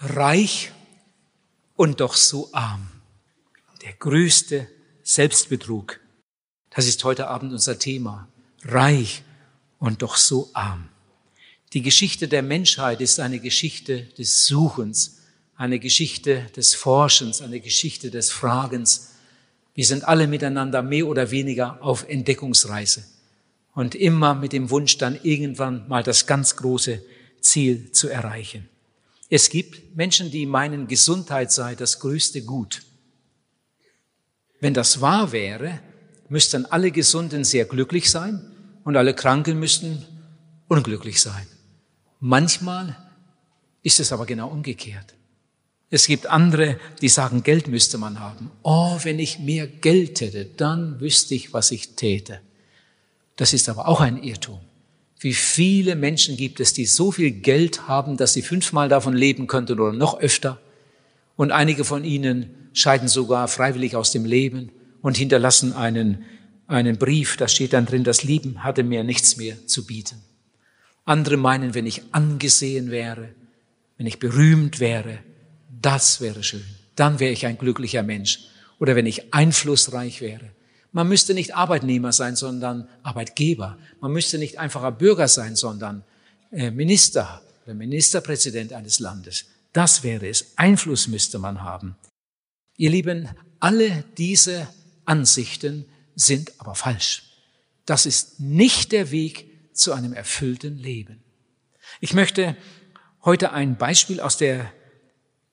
reich und doch so arm. Der größte Selbstbetrug. Das ist heute Abend unser Thema. Reich und doch so arm. Die Geschichte der Menschheit ist eine Geschichte des Suchens, eine Geschichte des Forschens, eine Geschichte des Fragens. Wir sind alle miteinander mehr oder weniger auf Entdeckungsreise und immer mit dem Wunsch, dann irgendwann mal das ganz große Ziel zu erreichen. Es gibt Menschen, die meinen, Gesundheit sei das größte Gut. Wenn das wahr wäre, müssten alle Gesunden sehr glücklich sein und alle Kranken müssten unglücklich sein. Manchmal ist es aber genau umgekehrt. Es gibt andere, die sagen, Geld müsste man haben. Oh, wenn ich mehr Geld hätte, dann wüsste ich, was ich täte. Das ist aber auch ein Irrtum. Wie viele Menschen gibt es, die so viel Geld haben, dass sie fünfmal davon leben könnten oder noch öfter? Und einige von ihnen scheiden sogar freiwillig aus dem Leben und hinterlassen einen, einen Brief, da steht dann drin, das Lieben hatte mir nichts mehr zu bieten. Andere meinen, wenn ich angesehen wäre, wenn ich berühmt wäre, das wäre schön. Dann wäre ich ein glücklicher Mensch. Oder wenn ich einflussreich wäre. Man müsste nicht Arbeitnehmer sein, sondern Arbeitgeber. Man müsste nicht einfacher Bürger sein, sondern äh, Minister oder Ministerpräsident eines Landes. Das wäre es. Einfluss müsste man haben. Ihr Lieben, alle diese Ansichten sind aber falsch. Das ist nicht der Weg zu einem erfüllten Leben. Ich möchte heute ein Beispiel aus der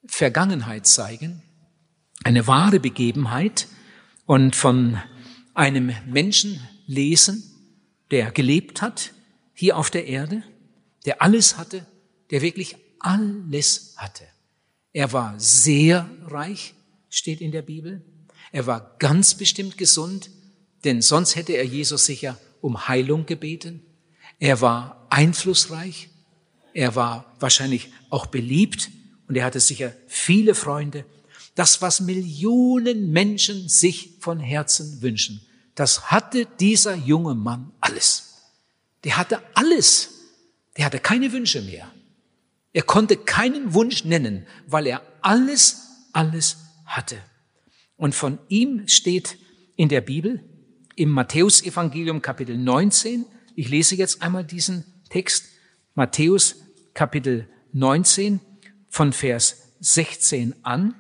Vergangenheit zeigen, eine wahre Begebenheit und von einem Menschen lesen, der gelebt hat hier auf der Erde, der alles hatte, der wirklich alles hatte. Er war sehr reich, steht in der Bibel. Er war ganz bestimmt gesund, denn sonst hätte er Jesus sicher um Heilung gebeten. Er war einflussreich. Er war wahrscheinlich auch beliebt und er hatte sicher viele Freunde. Das, was Millionen Menschen sich von Herzen wünschen. Das hatte dieser junge Mann alles. Der hatte alles. Der hatte keine Wünsche mehr. Er konnte keinen Wunsch nennen, weil er alles, alles hatte. Und von ihm steht in der Bibel, im Matthäusevangelium Kapitel 19, ich lese jetzt einmal diesen Text, Matthäus Kapitel 19 von Vers 16 an.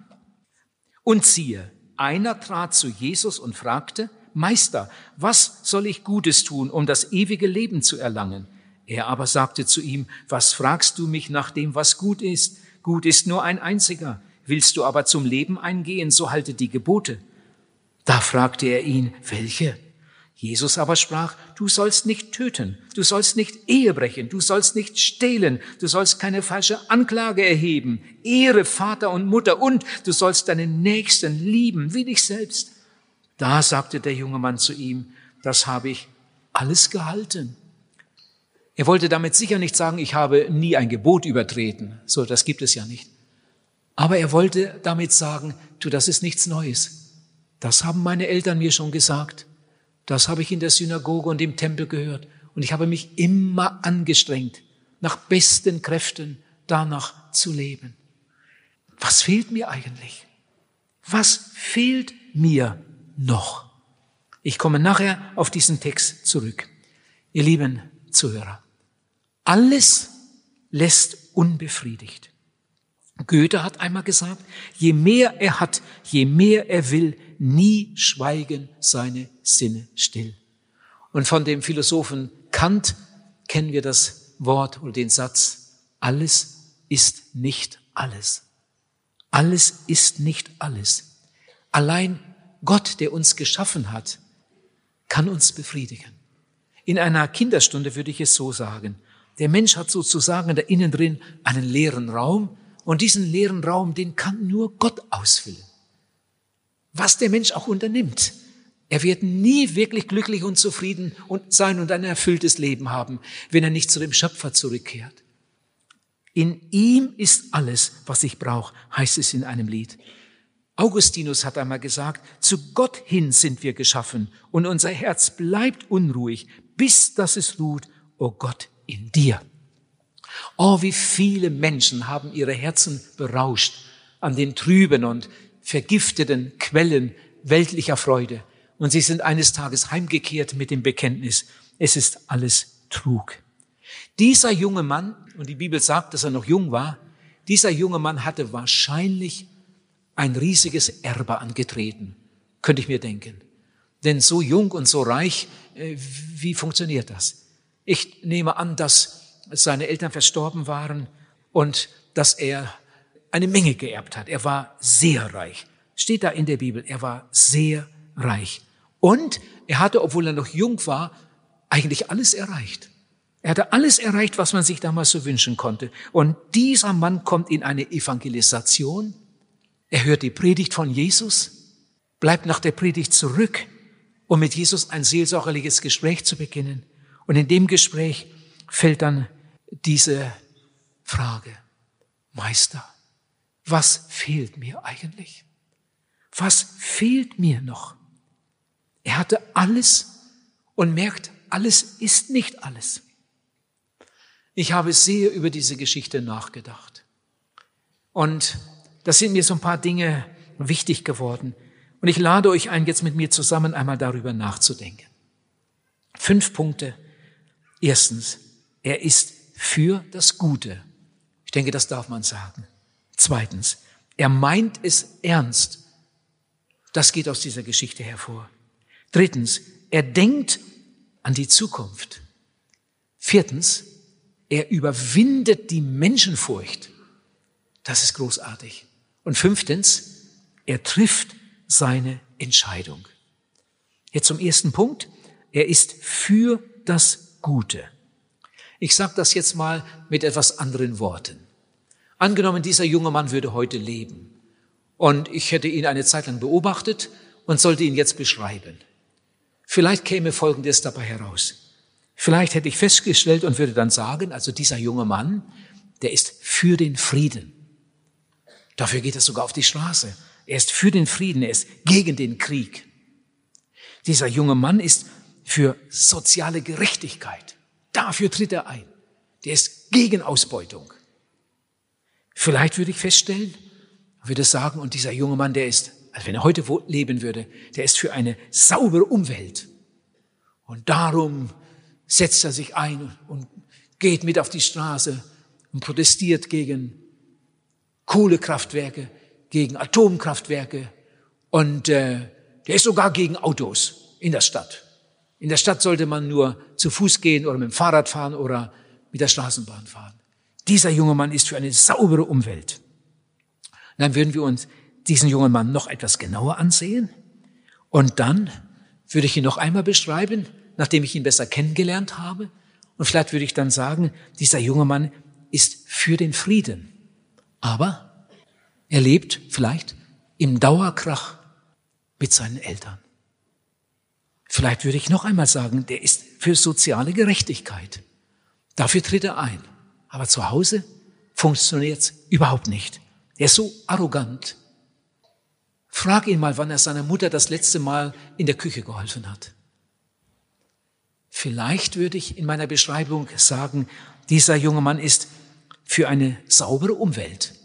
Und siehe, einer trat zu Jesus und fragte, Meister, was soll ich Gutes tun, um das ewige Leben zu erlangen? Er aber sagte zu ihm, was fragst du mich nach dem, was gut ist? Gut ist nur ein einziger. Willst du aber zum Leben eingehen, so halte die Gebote. Da fragte er ihn, welche? Jesus aber sprach, du sollst nicht töten, du sollst nicht Ehe brechen, du sollst nicht stehlen, du sollst keine falsche Anklage erheben, ehre Vater und Mutter und du sollst deinen Nächsten lieben wie dich selbst. Da sagte der junge Mann zu ihm, das habe ich alles gehalten. Er wollte damit sicher nicht sagen, ich habe nie ein Gebot übertreten. So, das gibt es ja nicht. Aber er wollte damit sagen, du, das ist nichts Neues. Das haben meine Eltern mir schon gesagt. Das habe ich in der Synagoge und im Tempel gehört. Und ich habe mich immer angestrengt, nach besten Kräften danach zu leben. Was fehlt mir eigentlich? Was fehlt mir noch. Ich komme nachher auf diesen Text zurück. Ihr lieben Zuhörer, alles lässt unbefriedigt. Goethe hat einmal gesagt, je mehr er hat, je mehr er will, nie schweigen seine Sinne still. Und von dem Philosophen Kant kennen wir das Wort oder den Satz, alles ist nicht alles. Alles ist nicht alles. Allein Gott, der uns geschaffen hat, kann uns befriedigen. In einer Kinderstunde würde ich es so sagen. Der Mensch hat sozusagen da innen drin einen leeren Raum und diesen leeren Raum, den kann nur Gott ausfüllen. Was der Mensch auch unternimmt, er wird nie wirklich glücklich und zufrieden sein und ein erfülltes Leben haben, wenn er nicht zu dem Schöpfer zurückkehrt. In ihm ist alles, was ich brauche, heißt es in einem Lied. Augustinus hat einmal gesagt, zu Gott hin sind wir geschaffen und unser Herz bleibt unruhig, bis dass es ruht, o oh Gott, in dir. Oh, wie viele Menschen haben ihre Herzen berauscht an den trüben und vergifteten Quellen weltlicher Freude. Und sie sind eines Tages heimgekehrt mit dem Bekenntnis, es ist alles Trug. Dieser junge Mann, und die Bibel sagt, dass er noch jung war, dieser junge Mann hatte wahrscheinlich ein riesiges Erbe angetreten, könnte ich mir denken. Denn so jung und so reich, äh, wie funktioniert das? Ich nehme an, dass seine Eltern verstorben waren und dass er eine Menge geerbt hat. Er war sehr reich. Steht da in der Bibel, er war sehr reich. Und er hatte, obwohl er noch jung war, eigentlich alles erreicht. Er hatte alles erreicht, was man sich damals so wünschen konnte. Und dieser Mann kommt in eine Evangelisation. Er hört die Predigt von Jesus, bleibt nach der Predigt zurück, um mit Jesus ein seelsorgerliches Gespräch zu beginnen. Und in dem Gespräch fällt dann diese Frage, Meister, was fehlt mir eigentlich? Was fehlt mir noch? Er hatte alles und merkt, alles ist nicht alles. Ich habe sehr über diese Geschichte nachgedacht. Und da sind mir so ein paar Dinge wichtig geworden. Und ich lade euch ein, jetzt mit mir zusammen einmal darüber nachzudenken. Fünf Punkte. Erstens, er ist für das Gute. Ich denke, das darf man sagen. Zweitens, er meint es ernst. Das geht aus dieser Geschichte hervor. Drittens, er denkt an die Zukunft. Viertens, er überwindet die Menschenfurcht. Das ist großartig. Und fünftens, er trifft seine Entscheidung. Jetzt zum ersten Punkt. Er ist für das Gute. Ich sage das jetzt mal mit etwas anderen Worten. Angenommen, dieser junge Mann würde heute leben und ich hätte ihn eine Zeit lang beobachtet und sollte ihn jetzt beschreiben. Vielleicht käme Folgendes dabei heraus. Vielleicht hätte ich festgestellt und würde dann sagen, also dieser junge Mann, der ist für den Frieden. Dafür geht er sogar auf die Straße. Er ist für den Frieden, er ist gegen den Krieg. Dieser junge Mann ist für soziale Gerechtigkeit. Dafür tritt er ein. Der ist gegen Ausbeutung. Vielleicht würde ich feststellen, würde sagen, und dieser junge Mann, der ist, also wenn er heute leben würde, der ist für eine saubere Umwelt. Und darum setzt er sich ein und geht mit auf die Straße und protestiert gegen Kohlekraftwerke, gegen Atomkraftwerke und äh, der ist sogar gegen Autos in der Stadt. In der Stadt sollte man nur zu Fuß gehen oder mit dem Fahrrad fahren oder mit der Straßenbahn fahren. Dieser junge Mann ist für eine saubere Umwelt. Und dann würden wir uns diesen jungen Mann noch etwas genauer ansehen. Und dann würde ich ihn noch einmal beschreiben, nachdem ich ihn besser kennengelernt habe. Und vielleicht würde ich dann sagen, dieser junge Mann ist für den Frieden. Aber er lebt vielleicht im Dauerkrach mit seinen Eltern. Vielleicht würde ich noch einmal sagen, der ist für soziale Gerechtigkeit. Dafür tritt er ein. Aber zu Hause funktioniert es überhaupt nicht. Er ist so arrogant. Frag ihn mal, wann er seiner Mutter das letzte Mal in der Küche geholfen hat. Vielleicht würde ich in meiner Beschreibung sagen, dieser junge Mann ist für eine saubere Umwelt.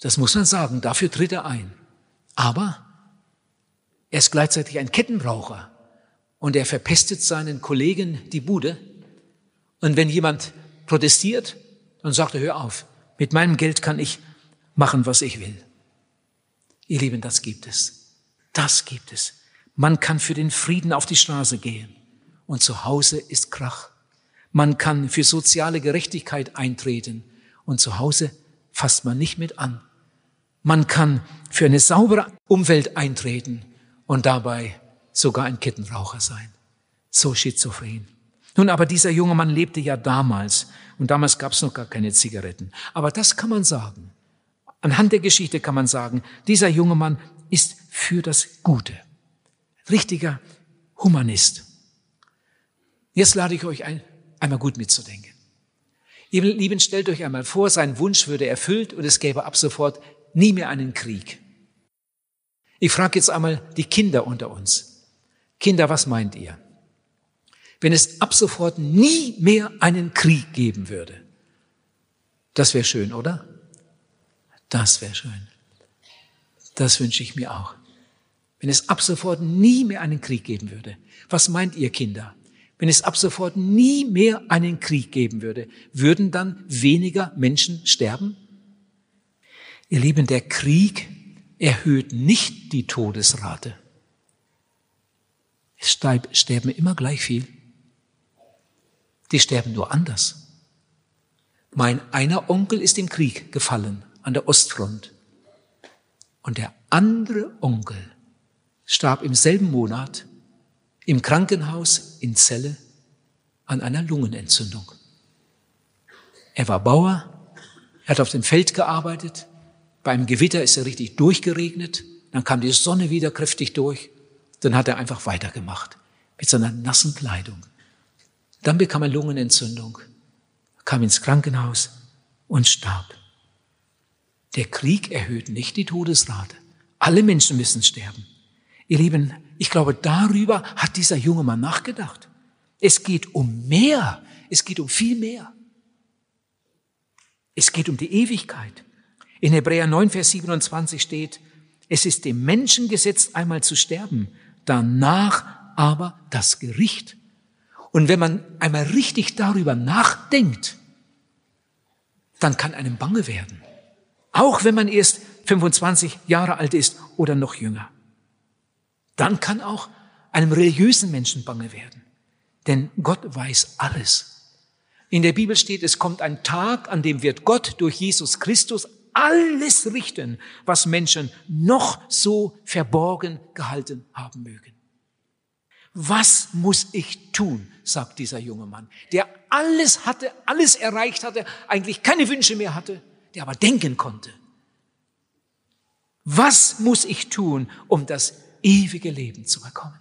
Das muss man sagen, dafür tritt er ein. Aber er ist gleichzeitig ein Kettenraucher und er verpestet seinen Kollegen die Bude. Und wenn jemand protestiert, dann sagt er, hör auf, mit meinem Geld kann ich machen, was ich will. Ihr Lieben, das gibt es. Das gibt es. Man kann für den Frieden auf die Straße gehen und zu Hause ist Krach. Man kann für soziale Gerechtigkeit eintreten und zu Hause fasst man nicht mit an. Man kann für eine saubere Umwelt eintreten und dabei sogar ein Kettenraucher sein. So schizophren. Nun, aber dieser junge Mann lebte ja damals und damals gab es noch gar keine Zigaretten. Aber das kann man sagen. Anhand der Geschichte kann man sagen, dieser junge Mann ist für das Gute. Richtiger Humanist. Jetzt lade ich euch ein, einmal gut mitzudenken. Ihr Lieben, stellt euch einmal vor, sein Wunsch würde erfüllt und es gäbe ab sofort nie mehr einen Krieg. Ich frage jetzt einmal die Kinder unter uns. Kinder, was meint ihr? Wenn es ab sofort nie mehr einen Krieg geben würde, Das wäre schön, oder? Das wäre schön. Das wünsche ich mir auch. Wenn es ab sofort nie mehr einen Krieg geben würde. Was meint ihr Kinder? Wenn es ab sofort nie mehr einen Krieg geben würde, würden dann weniger Menschen sterben? Ihr Lieben, der Krieg erhöht nicht die Todesrate. Es sterben immer gleich viel. Die sterben nur anders. Mein einer Onkel ist im Krieg gefallen an der Ostfront. Und der andere Onkel starb im selben Monat im Krankenhaus in Celle an einer Lungenentzündung. Er war Bauer, er hat auf dem Feld gearbeitet, beim Gewitter ist er richtig durchgeregnet, dann kam die Sonne wieder kräftig durch, dann hat er einfach weitergemacht mit seiner nassen Kleidung. Dann bekam er Lungenentzündung, kam ins Krankenhaus und starb. Der Krieg erhöht nicht die Todesrate. Alle Menschen müssen sterben. Ihr Lieben, ich glaube, darüber hat dieser junge Mann nachgedacht. Es geht um mehr. Es geht um viel mehr. Es geht um die Ewigkeit. In Hebräer 9, Vers 27 steht, es ist dem Menschen gesetzt, einmal zu sterben, danach aber das Gericht. Und wenn man einmal richtig darüber nachdenkt, dann kann einem bange werden. Auch wenn man erst 25 Jahre alt ist oder noch jünger. Dann kann auch einem religiösen Menschen bange werden. Denn Gott weiß alles. In der Bibel steht, es kommt ein Tag, an dem wird Gott durch Jesus Christus alles richten, was Menschen noch so verborgen gehalten haben mögen. Was muss ich tun, sagt dieser junge Mann, der alles hatte, alles erreicht hatte, eigentlich keine Wünsche mehr hatte, der aber denken konnte. Was muss ich tun, um das ewige Leben zu bekommen?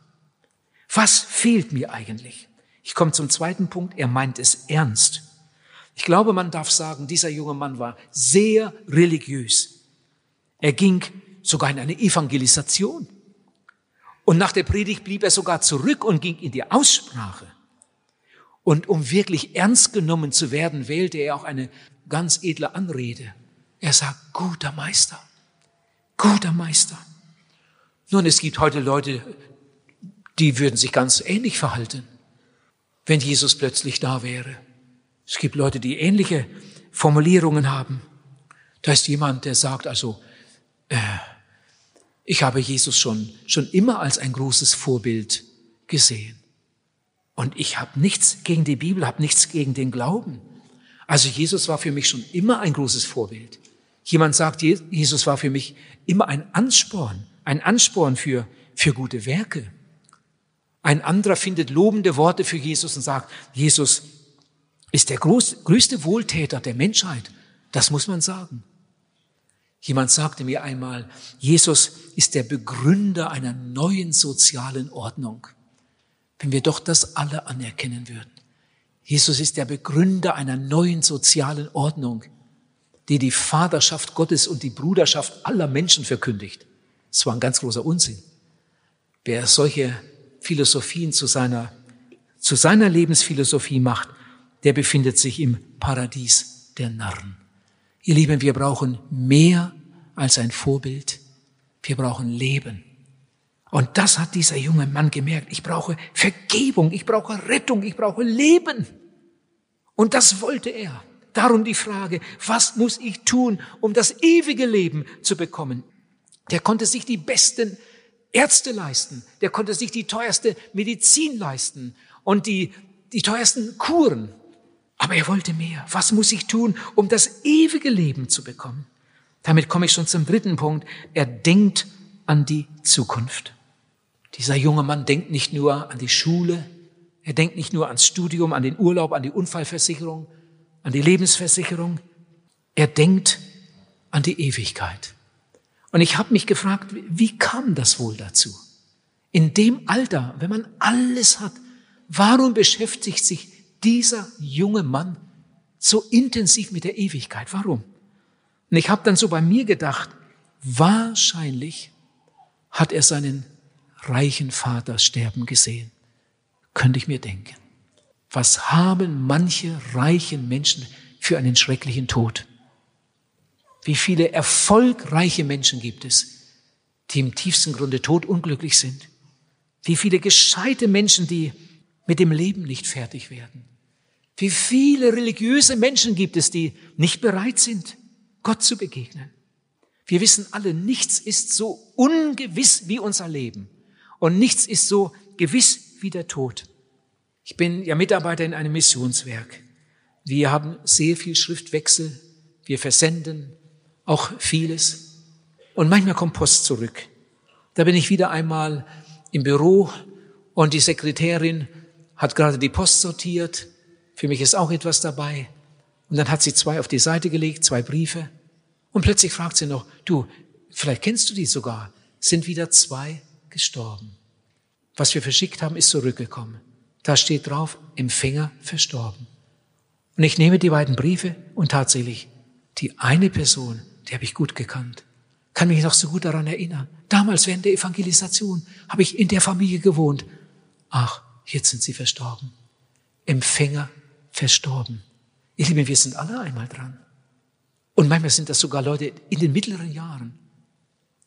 Was fehlt mir eigentlich? Ich komme zum zweiten Punkt. Er meint es ernst. Ich glaube, man darf sagen, dieser junge Mann war sehr religiös. Er ging sogar in eine Evangelisation. Und nach der Predigt blieb er sogar zurück und ging in die Aussprache. Und um wirklich ernst genommen zu werden, wählte er auch eine ganz edle Anrede. Er sagt, guter Meister, guter Meister. Nun, es gibt heute Leute, die würden sich ganz ähnlich verhalten, wenn Jesus plötzlich da wäre. Es gibt Leute, die ähnliche Formulierungen haben. Da ist jemand, der sagt also, äh, ich habe Jesus schon, schon immer als ein großes Vorbild gesehen. Und ich habe nichts gegen die Bibel, habe nichts gegen den Glauben. Also Jesus war für mich schon immer ein großes Vorbild. Jemand sagt, Jesus war für mich immer ein Ansporn, ein Ansporn für, für gute Werke. Ein anderer findet lobende Worte für Jesus und sagt, Jesus ist der groß, größte Wohltäter der Menschheit. Das muss man sagen. Jemand sagte mir einmal, Jesus ist der Begründer einer neuen sozialen Ordnung. Wenn wir doch das alle anerkennen würden. Jesus ist der Begründer einer neuen sozialen Ordnung, die die Vaterschaft Gottes und die Bruderschaft aller Menschen verkündigt. Das war ein ganz großer Unsinn. Wer solche Philosophien zu seiner, zu seiner Lebensphilosophie macht, der befindet sich im Paradies der Narren. Ihr Lieben, wir brauchen mehr als ein Vorbild. Wir brauchen Leben. Und das hat dieser junge Mann gemerkt. Ich brauche Vergebung, ich brauche Rettung, ich brauche Leben. Und das wollte er. Darum die Frage, was muss ich tun, um das ewige Leben zu bekommen? Der konnte sich die besten Ärzte leisten, der konnte sich die teuerste Medizin leisten und die, die teuersten Kuren. Aber er wollte mehr. Was muss ich tun, um das ewige Leben zu bekommen? Damit komme ich schon zum dritten Punkt. Er denkt an die Zukunft. Dieser junge Mann denkt nicht nur an die Schule, er denkt nicht nur ans Studium, an den Urlaub, an die Unfallversicherung, an die Lebensversicherung. Er denkt an die Ewigkeit. Und ich habe mich gefragt, wie kam das wohl dazu? In dem Alter, wenn man alles hat, warum beschäftigt sich dieser junge Mann so intensiv mit der Ewigkeit? Warum? Und ich habe dann so bei mir gedacht, wahrscheinlich hat er seinen reichen Vater sterben gesehen. Könnte ich mir denken. Was haben manche reichen Menschen für einen schrecklichen Tod. Wie viele erfolgreiche Menschen gibt es, die im tiefsten Grunde todunglücklich sind. Wie viele gescheite Menschen, die mit dem Leben nicht fertig werden. Wie viele religiöse Menschen gibt es, die nicht bereit sind, Gott zu begegnen. Wir wissen alle, nichts ist so ungewiss wie unser Leben und nichts ist so gewiss wie der Tod. Ich bin ja Mitarbeiter in einem Missionswerk. Wir haben sehr viel Schriftwechsel. Wir versenden auch vieles. Und manchmal kommt Post zurück. Da bin ich wieder einmal im Büro und die Sekretärin hat gerade die Post sortiert. Für mich ist auch etwas dabei. Und dann hat sie zwei auf die Seite gelegt, zwei Briefe. Und plötzlich fragt sie noch, du, vielleicht kennst du die sogar, sind wieder zwei gestorben. Was wir verschickt haben, ist zurückgekommen. Da steht drauf, Empfänger verstorben. Und ich nehme die beiden Briefe und tatsächlich, die eine Person, die habe ich gut gekannt, kann mich noch so gut daran erinnern. Damals während der Evangelisation habe ich in der Familie gewohnt. Ach, jetzt sind sie verstorben. Empfänger verstorben. Ihr Lieben, wir sind alle einmal dran. Und manchmal sind das sogar Leute in den mittleren Jahren.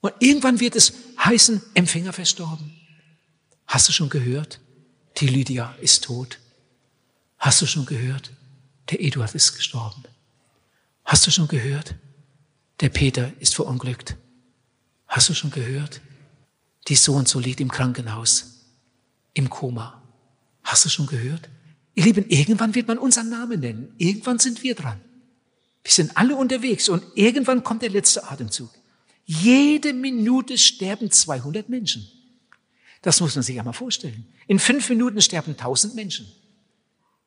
Und irgendwann wird es heißen, Empfänger verstorben. Hast du schon gehört? Die Lydia ist tot. Hast du schon gehört? Der Eduard ist gestorben. Hast du schon gehört? Der Peter ist verunglückt. Hast du schon gehört? Die so und so liegt im Krankenhaus, im Koma. Hast du schon gehört? Ihr Lieben, irgendwann wird man unseren Namen nennen. Irgendwann sind wir dran. Wir sind alle unterwegs und irgendwann kommt der letzte Atemzug. Jede Minute sterben 200 Menschen. Das muss man sich einmal vorstellen. In fünf Minuten sterben 1000 Menschen.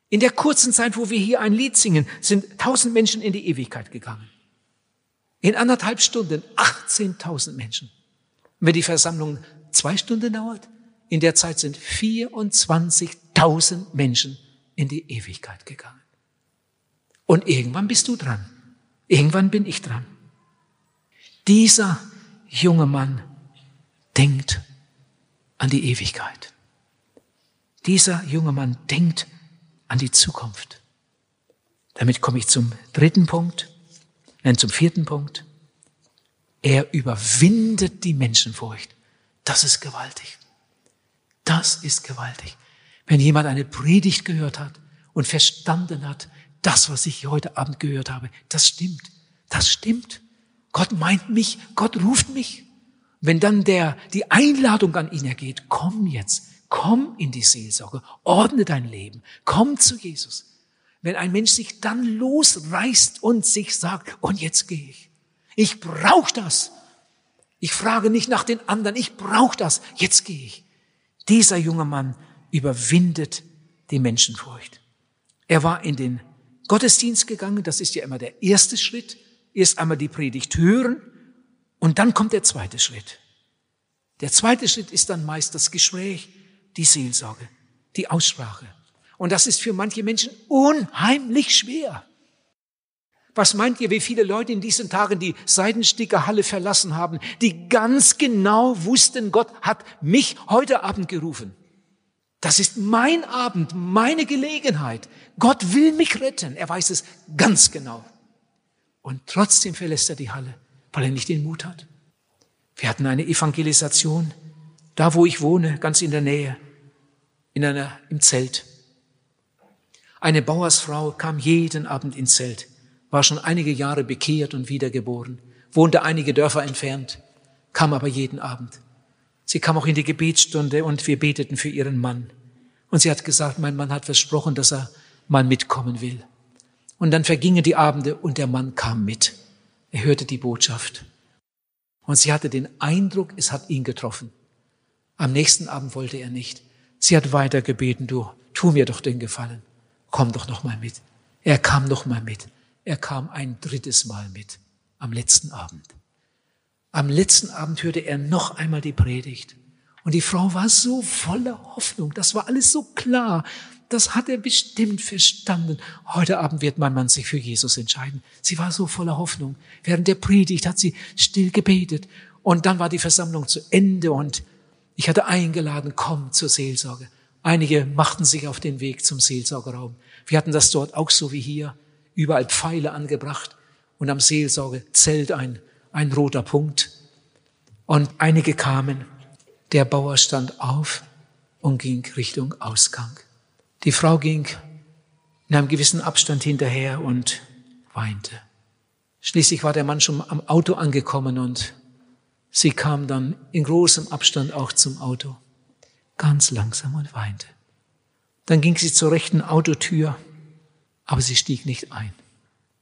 In der kurzen Zeit, wo wir hier ein Lied singen, sind 1000 Menschen in die Ewigkeit gegangen. In anderthalb Stunden 18.000 Menschen. Und wenn die Versammlung zwei Stunden dauert, in der Zeit sind 24.000 Menschen in die Ewigkeit gegangen. Und irgendwann bist du dran. Irgendwann bin ich dran. Dieser junge Mann denkt an die Ewigkeit. Dieser junge Mann denkt an die Zukunft. Damit komme ich zum dritten Punkt, nein, zum vierten Punkt. Er überwindet die Menschenfurcht. Das ist gewaltig. Das ist gewaltig. Wenn jemand eine Predigt gehört hat und verstanden hat, das, was ich heute Abend gehört habe, das stimmt. Das stimmt. Gott meint mich, Gott ruft mich. Wenn dann der, die Einladung an ihn ergeht, komm jetzt, komm in die Seelsorge, ordne dein Leben, komm zu Jesus. Wenn ein Mensch sich dann losreißt und sich sagt, und jetzt gehe ich. Ich brauche das. Ich frage nicht nach den anderen, ich brauche das. Jetzt gehe ich. Dieser junge Mann überwindet die Menschenfurcht. Er war in den Gottesdienst gegangen, das ist ja immer der erste Schritt. Erst einmal die Predigt hören und dann kommt der zweite Schritt. Der zweite Schritt ist dann meist das Gespräch, die Seelsorge, die Aussprache. Und das ist für manche Menschen unheimlich schwer. Was meint ihr, wie viele Leute in diesen Tagen die Seidenstickerhalle verlassen haben, die ganz genau wussten, Gott hat mich heute Abend gerufen. Das ist mein Abend, meine Gelegenheit. Gott will mich retten. Er weiß es ganz genau. Und trotzdem verlässt er die Halle, weil er nicht den Mut hat. Wir hatten eine Evangelisation, da wo ich wohne, ganz in der Nähe, in einer, im Zelt. Eine Bauersfrau kam jeden Abend ins Zelt, war schon einige Jahre bekehrt und wiedergeboren, wohnte einige Dörfer entfernt, kam aber jeden Abend. Sie kam auch in die Gebetsstunde und wir beteten für ihren Mann. Und sie hat gesagt, mein Mann hat versprochen, dass er mal mitkommen will. Und dann vergingen die Abende und der Mann kam mit. Er hörte die Botschaft. Und sie hatte den Eindruck, es hat ihn getroffen. Am nächsten Abend wollte er nicht. Sie hat weiter gebeten, du, tu mir doch den Gefallen. Komm doch noch mal mit. Er kam noch mal mit. Er kam ein drittes Mal mit. Am letzten Abend. Am letzten Abend hörte er noch einmal die Predigt. Und die Frau war so voller Hoffnung. Das war alles so klar. Das hat er bestimmt verstanden. Heute Abend wird mein Mann sich für Jesus entscheiden. Sie war so voller Hoffnung. Während der Predigt hat sie still gebetet. Und dann war die Versammlung zu Ende und ich hatte eingeladen, komm zur Seelsorge. Einige machten sich auf den Weg zum Seelsorgerraum. Wir hatten das dort auch so wie hier überall Pfeile angebracht und am Seelsorgezelt ein, ein roter Punkt. Und einige kamen, der Bauer stand auf und ging Richtung Ausgang. Die Frau ging in einem gewissen Abstand hinterher und weinte. Schließlich war der Mann schon am Auto angekommen und sie kam dann in großem Abstand auch zum Auto, ganz langsam und weinte. Dann ging sie zur rechten Autotür, aber sie stieg nicht ein.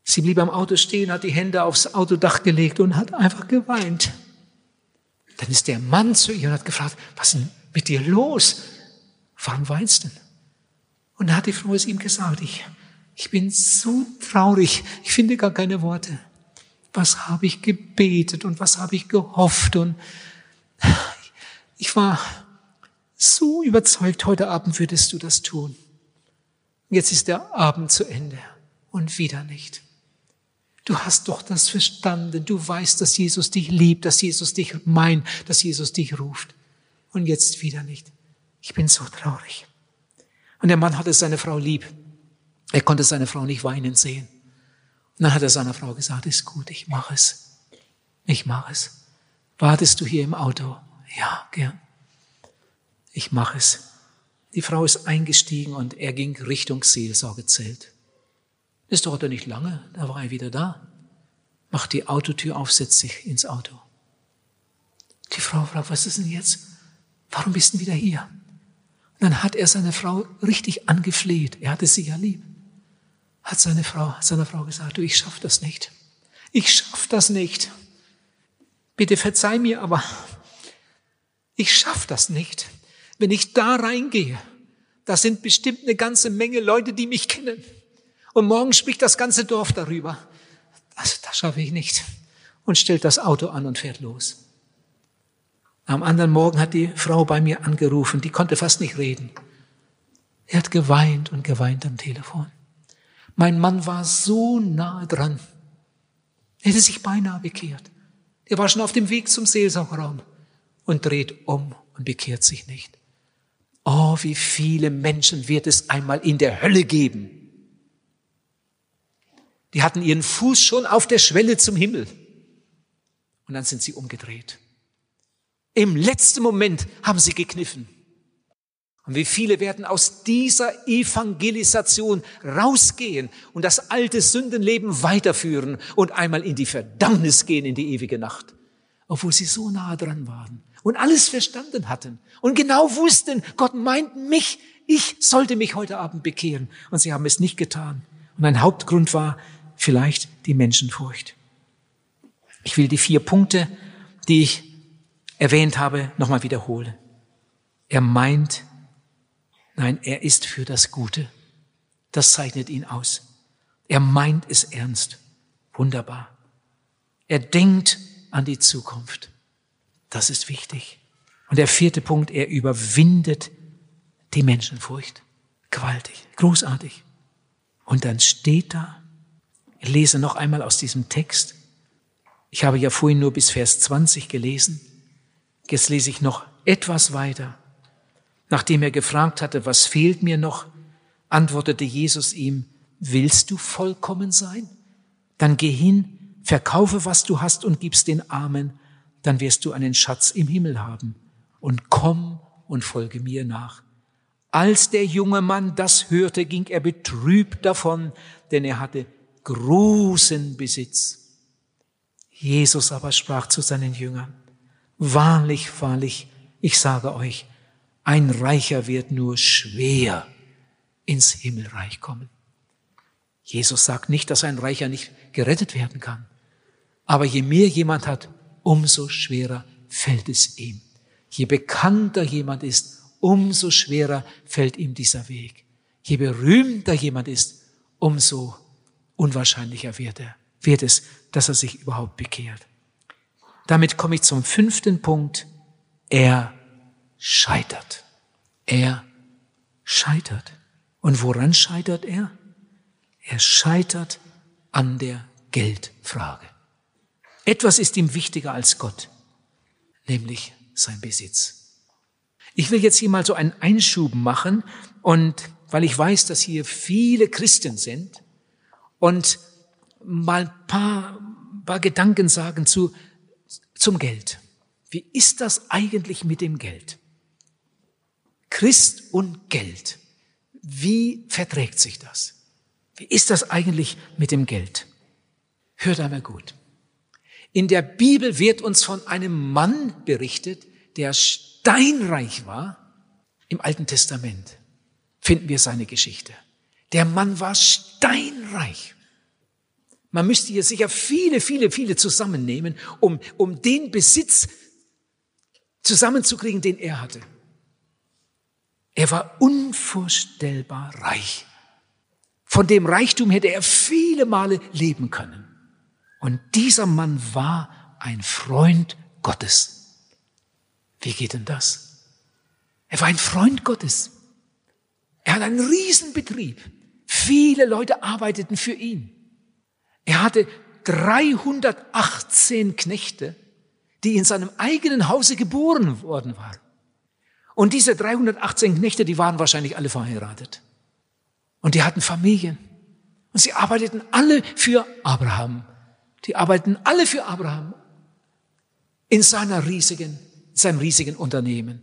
Sie blieb am Auto stehen, hat die Hände aufs Autodach gelegt und hat einfach geweint. Dann ist der Mann zu ihr und hat gefragt, was ist denn mit dir los? Warum weinst du denn? Und da hat die Frau es ihm gesagt, ich, ich bin so traurig, ich finde gar keine Worte. Was habe ich gebetet und was habe ich gehofft und ich war so überzeugt, heute Abend würdest du das tun. Jetzt ist der Abend zu Ende und wieder nicht. Du hast doch das verstanden. Du weißt, dass Jesus dich liebt, dass Jesus dich meint, dass Jesus dich ruft. Und jetzt wieder nicht. Ich bin so traurig. Und der Mann hatte seine Frau lieb. Er konnte seine Frau nicht weinen sehen. Und dann hat er seiner Frau gesagt, ist gut, ich mache es. Ich mache es. Wartest du hier im Auto? Ja, gern. Ich mache es. Die Frau ist eingestiegen und er ging Richtung Seelsorgezelt. Das dauerte nicht lange, da war er wieder da. Macht die Autotür auf, setzt sich ins Auto. Die Frau fragt, was ist denn jetzt? Warum bist du wieder hier? Und dann hat er seine Frau richtig angefleht. Er hatte sie ja lieb. Hat seine Frau, seiner Frau gesagt, du, ich schaff das nicht. Ich schaff das nicht. Bitte verzeih mir, aber ich schaff das nicht. Wenn ich da reingehe, da sind bestimmt eine ganze Menge Leute, die mich kennen. Und morgen spricht das ganze Dorf darüber. Also das schaffe ich nicht. Und stellt das Auto an und fährt los. Am anderen Morgen hat die Frau bei mir angerufen, die konnte fast nicht reden. Er hat geweint und geweint am Telefon. Mein Mann war so nahe dran. Er hätte sich beinahe bekehrt. Er war schon auf dem Weg zum Seelsorgerraum und dreht um und bekehrt sich nicht. Oh, wie viele Menschen wird es einmal in der Hölle geben. Die hatten ihren Fuß schon auf der Schwelle zum Himmel. Und dann sind sie umgedreht. Im letzten Moment haben sie gekniffen. Und wie viele werden aus dieser Evangelisation rausgehen und das alte Sündenleben weiterführen und einmal in die Verdammnis gehen, in die ewige Nacht, obwohl sie so nah dran waren und alles verstanden hatten und genau wussten, Gott meint mich, ich sollte mich heute Abend bekehren. Und sie haben es nicht getan. Und ein Hauptgrund war vielleicht die Menschenfurcht. Ich will die vier Punkte, die ich erwähnt habe, nochmal wiederholen. Er meint, nein, er ist für das Gute. Das zeichnet ihn aus. Er meint es ernst. Wunderbar. Er denkt an die Zukunft. Das ist wichtig. Und der vierte Punkt, er überwindet die Menschenfurcht. Gewaltig, großartig. Und dann steht da, ich lese noch einmal aus diesem Text. Ich habe ja vorhin nur bis Vers 20 gelesen. Jetzt lese ich noch etwas weiter. Nachdem er gefragt hatte, was fehlt mir noch, antwortete Jesus ihm, willst du vollkommen sein? Dann geh hin, verkaufe, was du hast und gib's den Armen, dann wirst du einen Schatz im Himmel haben. Und komm und folge mir nach. Als der junge Mann das hörte, ging er betrübt davon, denn er hatte großen Besitz. Jesus aber sprach zu seinen Jüngern, Wahrlich, wahrlich, ich sage euch, ein Reicher wird nur schwer ins Himmelreich kommen. Jesus sagt nicht, dass ein Reicher nicht gerettet werden kann. Aber je mehr jemand hat, umso schwerer fällt es ihm. Je bekannter jemand ist, umso schwerer fällt ihm dieser Weg. Je berühmter jemand ist, umso unwahrscheinlicher wird er, wird es, dass er sich überhaupt bekehrt. Damit komme ich zum fünften Punkt. Er scheitert. Er scheitert. Und woran scheitert er? Er scheitert an der Geldfrage. Etwas ist ihm wichtiger als Gott, nämlich sein Besitz. Ich will jetzt hier mal so einen Einschub machen und weil ich weiß, dass hier viele Christen sind und mal ein paar, paar Gedanken sagen zu, zum Geld. Wie ist das eigentlich mit dem Geld? Christ und Geld. Wie verträgt sich das? Wie ist das eigentlich mit dem Geld? Hört einmal gut. In der Bibel wird uns von einem Mann berichtet, der steinreich war. Im Alten Testament finden wir seine Geschichte. Der Mann war steinreich. Man müsste hier sicher viele, viele, viele zusammennehmen, um, um den Besitz zusammenzukriegen, den er hatte. Er war unvorstellbar reich. Von dem Reichtum hätte er viele Male leben können. Und dieser Mann war ein Freund Gottes. Wie geht denn das? Er war ein Freund Gottes. Er hat einen Riesenbetrieb. Viele Leute arbeiteten für ihn. Er hatte 318 Knechte, die in seinem eigenen Hause geboren worden waren. Und diese 318 Knechte, die waren wahrscheinlich alle verheiratet. Und die hatten Familien. Und sie arbeiteten alle für Abraham. Die arbeiteten alle für Abraham in seiner riesigen, seinem riesigen Unternehmen.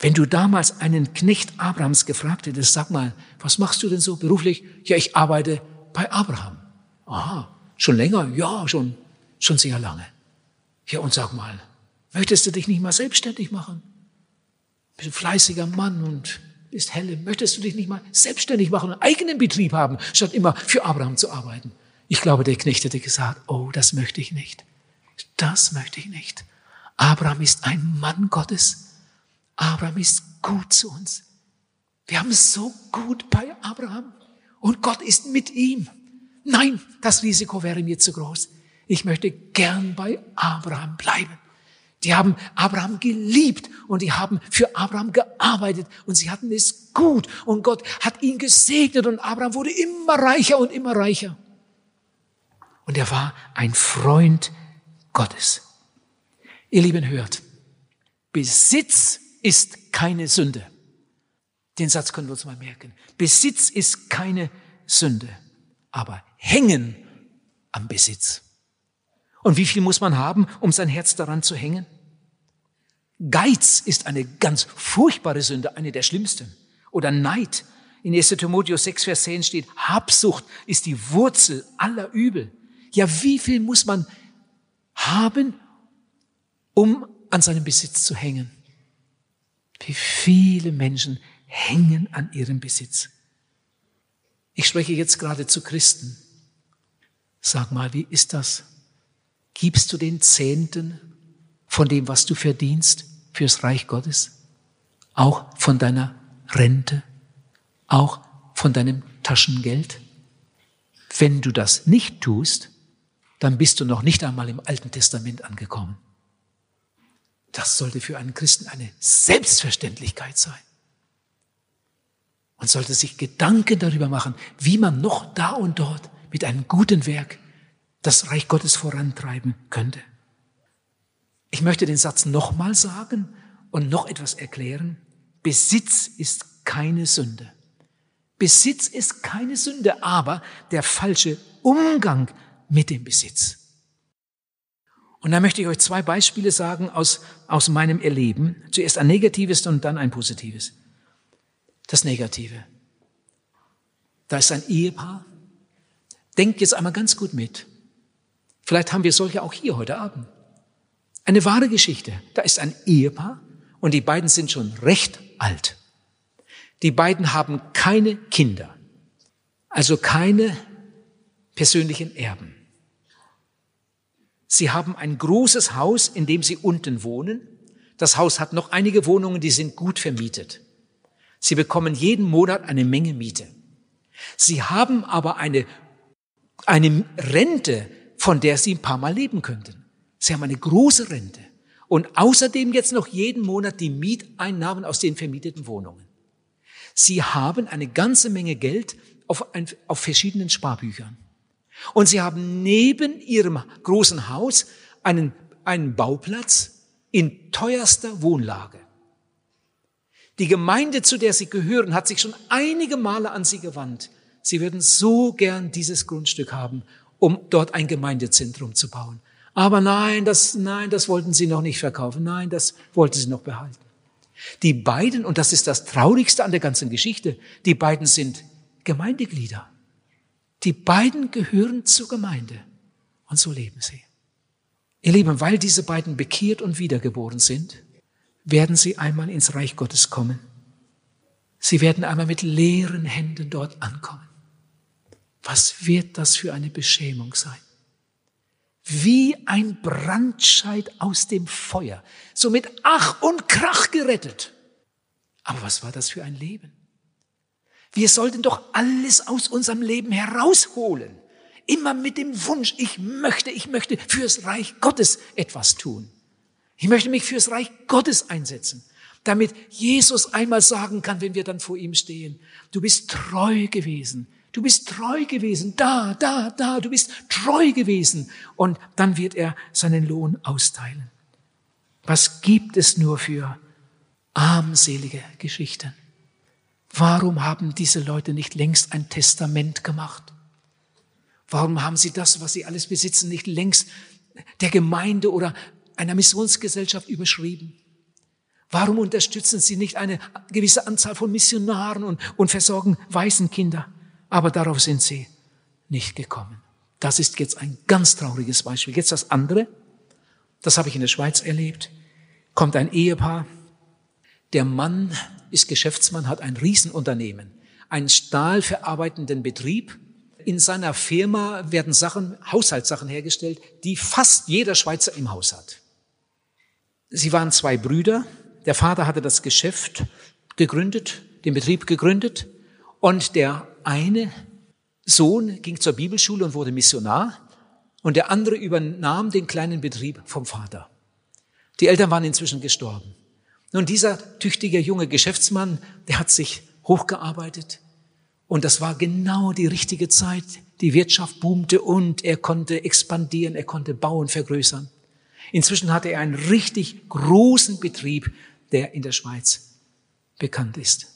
Wenn du damals einen Knecht Abrahams gefragt hättest, sag mal, was machst du denn so beruflich? Ja, ich arbeite bei Abraham. Aha, schon länger? Ja, schon, schon sehr lange. Ja, und sag mal, möchtest du dich nicht mal selbstständig machen? Bist ein fleißiger Mann und bist helle. Möchtest du dich nicht mal selbstständig machen, einen eigenen Betrieb haben, statt immer für Abraham zu arbeiten? Ich glaube, der Knecht hätte gesagt, oh, das möchte ich nicht. Das möchte ich nicht. Abraham ist ein Mann Gottes. Abraham ist gut zu uns. Wir haben es so gut bei Abraham. Und Gott ist mit ihm. Nein, das Risiko wäre mir zu groß. Ich möchte gern bei Abraham bleiben. Die haben Abraham geliebt und die haben für Abraham gearbeitet und sie hatten es gut und Gott hat ihn gesegnet und Abraham wurde immer reicher und immer reicher. Und er war ein Freund Gottes. Ihr Lieben hört, Besitz ist keine Sünde. Den Satz können wir uns mal merken. Besitz ist keine Sünde, aber hängen am Besitz. Und wie viel muss man haben, um sein Herz daran zu hängen? Geiz ist eine ganz furchtbare Sünde, eine der schlimmsten. Oder Neid. In 1 Timotheus 6, Vers 10 steht, Habsucht ist die Wurzel aller Übel. Ja, wie viel muss man haben, um an seinem Besitz zu hängen? Wie viele Menschen hängen an ihrem Besitz? Ich spreche jetzt gerade zu Christen. Sag mal, wie ist das? Gibst du den Zehnten von dem, was du verdienst fürs Reich Gottes? Auch von deiner Rente? Auch von deinem Taschengeld? Wenn du das nicht tust, dann bist du noch nicht einmal im Alten Testament angekommen. Das sollte für einen Christen eine Selbstverständlichkeit sein. Man sollte sich Gedanken darüber machen, wie man noch da und dort mit einem guten Werk das Reich Gottes vorantreiben könnte. Ich möchte den Satz nochmal sagen und noch etwas erklären. Besitz ist keine Sünde. Besitz ist keine Sünde, aber der falsche Umgang mit dem Besitz. Und da möchte ich euch zwei Beispiele sagen aus, aus meinem Erleben. Zuerst ein negatives und dann ein positives. Das Negative. Da ist ein Ehepaar. Denkt jetzt einmal ganz gut mit. Vielleicht haben wir solche auch hier heute Abend. Eine wahre Geschichte. Da ist ein Ehepaar und die beiden sind schon recht alt. Die beiden haben keine Kinder, also keine persönlichen Erben. Sie haben ein großes Haus, in dem Sie unten wohnen. Das Haus hat noch einige Wohnungen, die sind gut vermietet. Sie bekommen jeden Monat eine Menge Miete. Sie haben aber eine, eine Rente, von der Sie ein paar Mal leben könnten. Sie haben eine große Rente. Und außerdem jetzt noch jeden Monat die Mieteinnahmen aus den vermieteten Wohnungen. Sie haben eine ganze Menge Geld auf, ein, auf verschiedenen Sparbüchern. Und sie haben neben ihrem großen Haus einen, einen Bauplatz in teuerster Wohnlage. Die Gemeinde, zu der sie gehören, hat sich schon einige Male an sie gewandt. Sie würden so gern dieses Grundstück haben, um dort ein Gemeindezentrum zu bauen. Aber nein, das, nein, das wollten sie noch nicht verkaufen. Nein, das wollten sie noch behalten. Die beiden, und das ist das Traurigste an der ganzen Geschichte, die beiden sind Gemeindeglieder. Die beiden gehören zur Gemeinde. Und so leben sie. Ihr Lieben, weil diese beiden bekehrt und wiedergeboren sind, werden sie einmal ins Reich Gottes kommen. Sie werden einmal mit leeren Händen dort ankommen. Was wird das für eine Beschämung sein? Wie ein Brandscheid aus dem Feuer, so mit Ach und Krach gerettet. Aber was war das für ein Leben? Wir sollten doch alles aus unserem Leben herausholen. Immer mit dem Wunsch, ich möchte, ich möchte fürs Reich Gottes etwas tun. Ich möchte mich fürs Reich Gottes einsetzen, damit Jesus einmal sagen kann, wenn wir dann vor ihm stehen, du bist treu gewesen, du bist treu gewesen, da, da, da, du bist treu gewesen. Und dann wird er seinen Lohn austeilen. Was gibt es nur für armselige Geschichten? Warum haben diese Leute nicht längst ein Testament gemacht? Warum haben sie das, was sie alles besitzen, nicht längst der Gemeinde oder einer Missionsgesellschaft überschrieben? Warum unterstützen sie nicht eine gewisse Anzahl von Missionaren und, und versorgen Waisenkinder? Aber darauf sind sie nicht gekommen. Das ist jetzt ein ganz trauriges Beispiel. Jetzt das andere, das habe ich in der Schweiz erlebt, kommt ein Ehepaar, der Mann ist Geschäftsmann, hat ein Riesenunternehmen, einen stahlverarbeitenden Betrieb. In seiner Firma werden Sachen, Haushaltssachen hergestellt, die fast jeder Schweizer im Haus hat. Sie waren zwei Brüder. Der Vater hatte das Geschäft gegründet, den Betrieb gegründet. Und der eine Sohn ging zur Bibelschule und wurde Missionar. Und der andere übernahm den kleinen Betrieb vom Vater. Die Eltern waren inzwischen gestorben. Nun, dieser tüchtige junge Geschäftsmann, der hat sich hochgearbeitet und das war genau die richtige Zeit. Die Wirtschaft boomte und er konnte expandieren, er konnte bauen, vergrößern. Inzwischen hatte er einen richtig großen Betrieb, der in der Schweiz bekannt ist.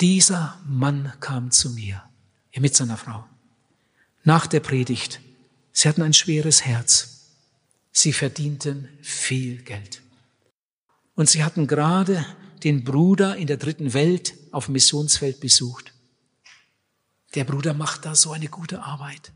Dieser Mann kam zu mir, mit seiner Frau. Nach der Predigt, sie hatten ein schweres Herz. Sie verdienten viel Geld. Und sie hatten gerade den Bruder in der dritten Welt auf dem Missionsfeld besucht. Der Bruder macht da so eine gute Arbeit.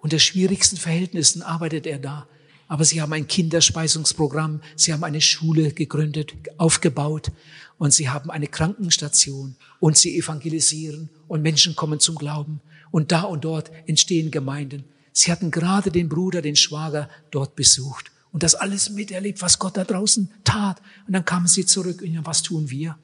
Unter schwierigsten Verhältnissen arbeitet er da. Aber sie haben ein Kinderspeisungsprogramm, sie haben eine Schule gegründet, aufgebaut und sie haben eine Krankenstation und sie evangelisieren und Menschen kommen zum Glauben und da und dort entstehen Gemeinden. Sie hatten gerade den Bruder, den Schwager dort besucht und das alles miterlebt, was Gott da draußen tat. Und dann kamen sie zurück und was tun wir?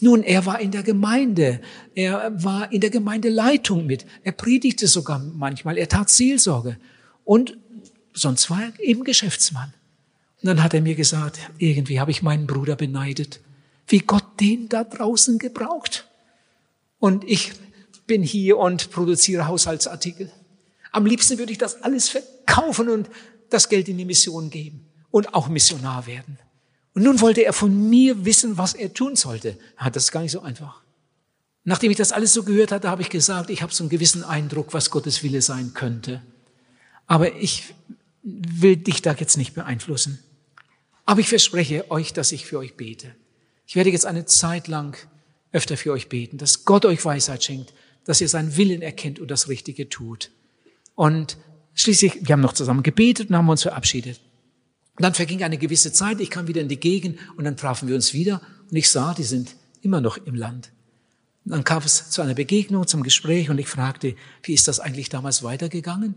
Nun, er war in der Gemeinde. Er war in der Gemeindeleitung mit. Er predigte sogar manchmal. Er tat Seelsorge. Und sonst war er eben Geschäftsmann. Und dann hat er mir gesagt, irgendwie habe ich meinen Bruder beneidet, wie Gott den da draußen gebraucht. Und ich bin hier und produziere Haushaltsartikel. Am liebsten würde ich das alles verkaufen und das Geld in die Mission geben und auch Missionar werden. Und nun wollte er von mir wissen, was er tun sollte. Ja, das ist gar nicht so einfach. Nachdem ich das alles so gehört hatte, habe ich gesagt, ich habe so einen gewissen Eindruck, was Gottes Wille sein könnte. Aber ich will dich da jetzt nicht beeinflussen. Aber ich verspreche euch, dass ich für euch bete. Ich werde jetzt eine Zeit lang öfter für euch beten, dass Gott euch Weisheit schenkt, dass ihr seinen Willen erkennt und das Richtige tut. Und Schließlich, wir haben noch zusammen gebetet und haben uns verabschiedet. Und dann verging eine gewisse Zeit, ich kam wieder in die Gegend und dann trafen wir uns wieder und ich sah, die sind immer noch im Land. Und dann kam es zu einer Begegnung, zum Gespräch und ich fragte, wie ist das eigentlich damals weitergegangen?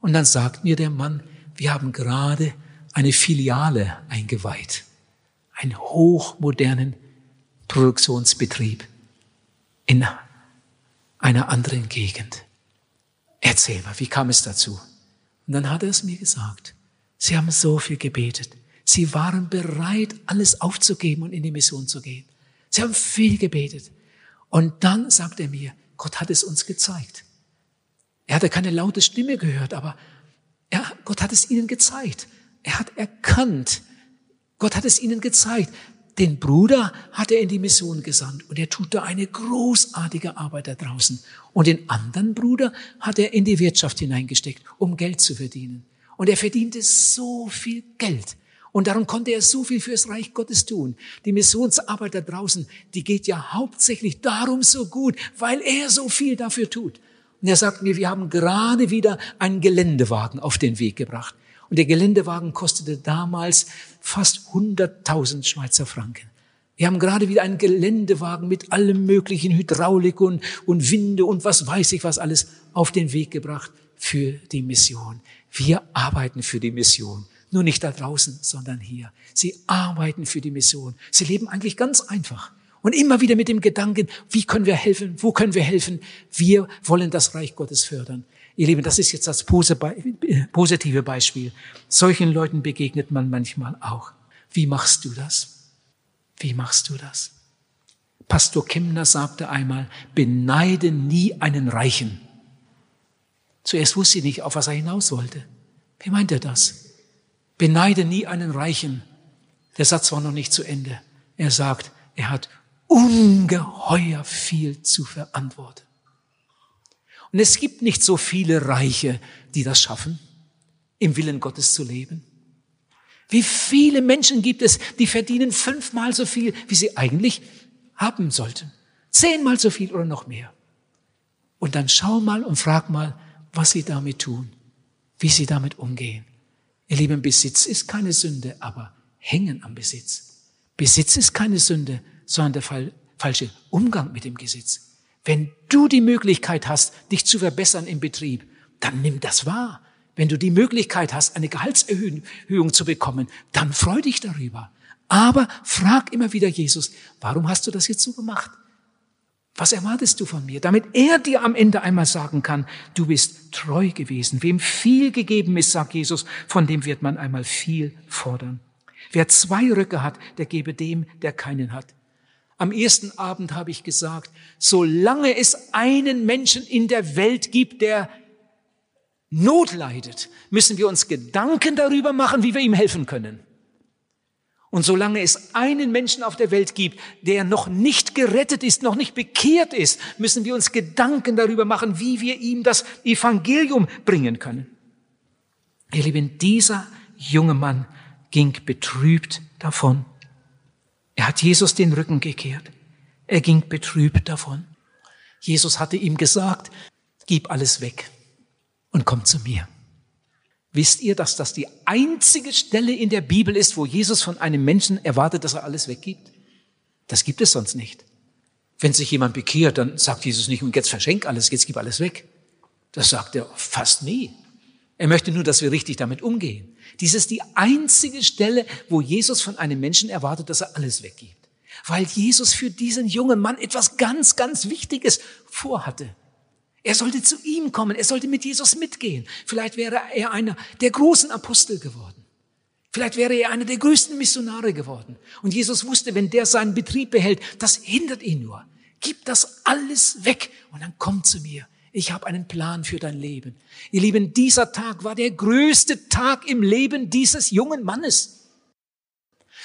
Und dann sagt mir der Mann, wir haben gerade eine Filiale eingeweiht, einen hochmodernen Produktionsbetrieb in einer anderen Gegend. Erzähl mal, wie kam es dazu? Und dann hat er es mir gesagt. Sie haben so viel gebetet. Sie waren bereit, alles aufzugeben und in die Mission zu gehen. Sie haben viel gebetet. Und dann sagt er mir, Gott hat es uns gezeigt. Er hatte keine laute Stimme gehört, aber er, Gott hat es ihnen gezeigt. Er hat erkannt, Gott hat es ihnen gezeigt. Den Bruder hat er in die Mission gesandt und er tut da eine großartige Arbeit da draußen. Und den anderen Bruder hat er in die Wirtschaft hineingesteckt, um Geld zu verdienen. Und er verdiente so viel Geld. Und darum konnte er so viel fürs Reich Gottes tun. Die Missionsarbeit da draußen, die geht ja hauptsächlich darum so gut, weil er so viel dafür tut. Und er sagt mir, wir haben gerade wieder einen Geländewagen auf den Weg gebracht. Und der Geländewagen kostete damals fast 100.000 Schweizer Franken. Wir haben gerade wieder einen Geländewagen mit allem möglichen Hydraulik und, und Winde und was weiß ich was alles auf den Weg gebracht für die Mission. Wir arbeiten für die Mission. Nur nicht da draußen, sondern hier. Sie arbeiten für die Mission. Sie leben eigentlich ganz einfach. Und immer wieder mit dem Gedanken, wie können wir helfen? Wo können wir helfen? Wir wollen das Reich Gottes fördern. Ihr Lieben, das ist jetzt das positive Beispiel. Solchen Leuten begegnet man manchmal auch. Wie machst du das? Wie machst du das? Pastor Kemner sagte einmal, beneide nie einen Reichen. Zuerst wusste ich nicht, auf was er hinaus wollte. Wie meint er das? Beneide nie einen Reichen. Der Satz war noch nicht zu Ende. Er sagt, er hat ungeheuer viel zu verantworten. Und es gibt nicht so viele Reiche, die das schaffen, im Willen Gottes zu leben. Wie viele Menschen gibt es, die verdienen fünfmal so viel, wie sie eigentlich haben sollten. Zehnmal so viel oder noch mehr. Und dann schau mal und frag mal, was sie damit tun, wie sie damit umgehen. Ihr Lieben, Besitz ist keine Sünde, aber hängen am Besitz. Besitz ist keine Sünde, sondern der falsche Umgang mit dem Gesetz. Wenn du die Möglichkeit hast, dich zu verbessern im Betrieb, dann nimm das wahr. Wenn du die Möglichkeit hast, eine Gehaltserhöhung zu bekommen, dann freu dich darüber. Aber frag immer wieder Jesus, warum hast du das jetzt so gemacht? Was erwartest du von mir? Damit er dir am Ende einmal sagen kann, du bist treu gewesen. Wem viel gegeben ist, sagt Jesus, von dem wird man einmal viel fordern. Wer zwei Röcke hat, der gebe dem, der keinen hat. Am ersten Abend habe ich gesagt, solange es einen Menschen in der Welt gibt, der Not leidet, müssen wir uns Gedanken darüber machen, wie wir ihm helfen können. Und solange es einen Menschen auf der Welt gibt, der noch nicht gerettet ist, noch nicht bekehrt ist, müssen wir uns Gedanken darüber machen, wie wir ihm das Evangelium bringen können. Ihr Lieben, dieser junge Mann ging betrübt davon. Er hat Jesus den Rücken gekehrt. Er ging betrübt davon. Jesus hatte ihm gesagt, gib alles weg und komm zu mir. Wisst ihr, dass das die einzige Stelle in der Bibel ist, wo Jesus von einem Menschen erwartet, dass er alles weggibt? Das gibt es sonst nicht. Wenn sich jemand bekehrt, dann sagt Jesus nicht, und jetzt verschenk alles, jetzt gib alles weg. Das sagt er fast nie. Er möchte nur, dass wir richtig damit umgehen. Dies ist die einzige Stelle, wo Jesus von einem Menschen erwartet, dass er alles weggibt. Weil Jesus für diesen jungen Mann etwas ganz, ganz Wichtiges vorhatte. Er sollte zu ihm kommen, er sollte mit Jesus mitgehen. Vielleicht wäre er einer der großen Apostel geworden. Vielleicht wäre er einer der größten Missionare geworden. Und Jesus wusste, wenn der seinen Betrieb behält, das hindert ihn nur. Gib das alles weg und dann komm zu mir ich habe einen Plan für dein Leben. Ihr Lieben, dieser Tag war der größte Tag im Leben dieses jungen Mannes.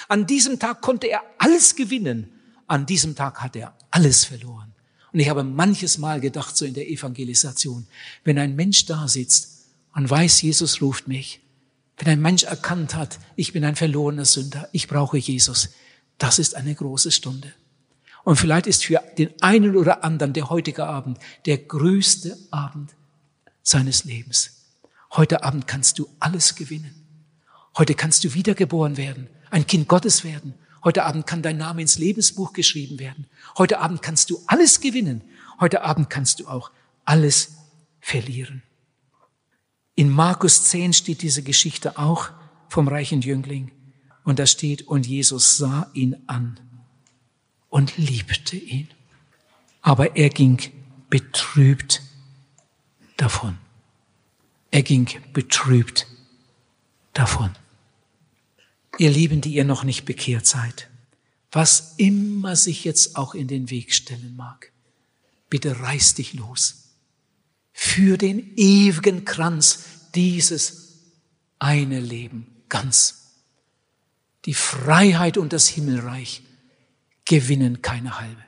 An diesem Tag konnte er alles gewinnen. An diesem Tag hat er alles verloren. Und ich habe manches Mal gedacht, so in der Evangelisation, wenn ein Mensch da sitzt und weiß, Jesus ruft mich, wenn ein Mensch erkannt hat, ich bin ein verlorener Sünder, ich brauche Jesus, das ist eine große Stunde. Und vielleicht ist für den einen oder anderen der heutige Abend der größte Abend seines Lebens. Heute Abend kannst du alles gewinnen. Heute kannst du wiedergeboren werden, ein Kind Gottes werden. Heute Abend kann dein Name ins Lebensbuch geschrieben werden. Heute Abend kannst du alles gewinnen. Heute Abend kannst du auch alles verlieren. In Markus 10 steht diese Geschichte auch vom reichen Jüngling. Und da steht, und Jesus sah ihn an und liebte ihn. Aber er ging betrübt davon. Er ging betrübt davon. Ihr Lieben, die ihr noch nicht bekehrt seid, was immer sich jetzt auch in den Weg stellen mag, bitte reiß dich los. Für den ewigen Kranz dieses eine Leben ganz. Die Freiheit und das Himmelreich gewinnen keine halbe.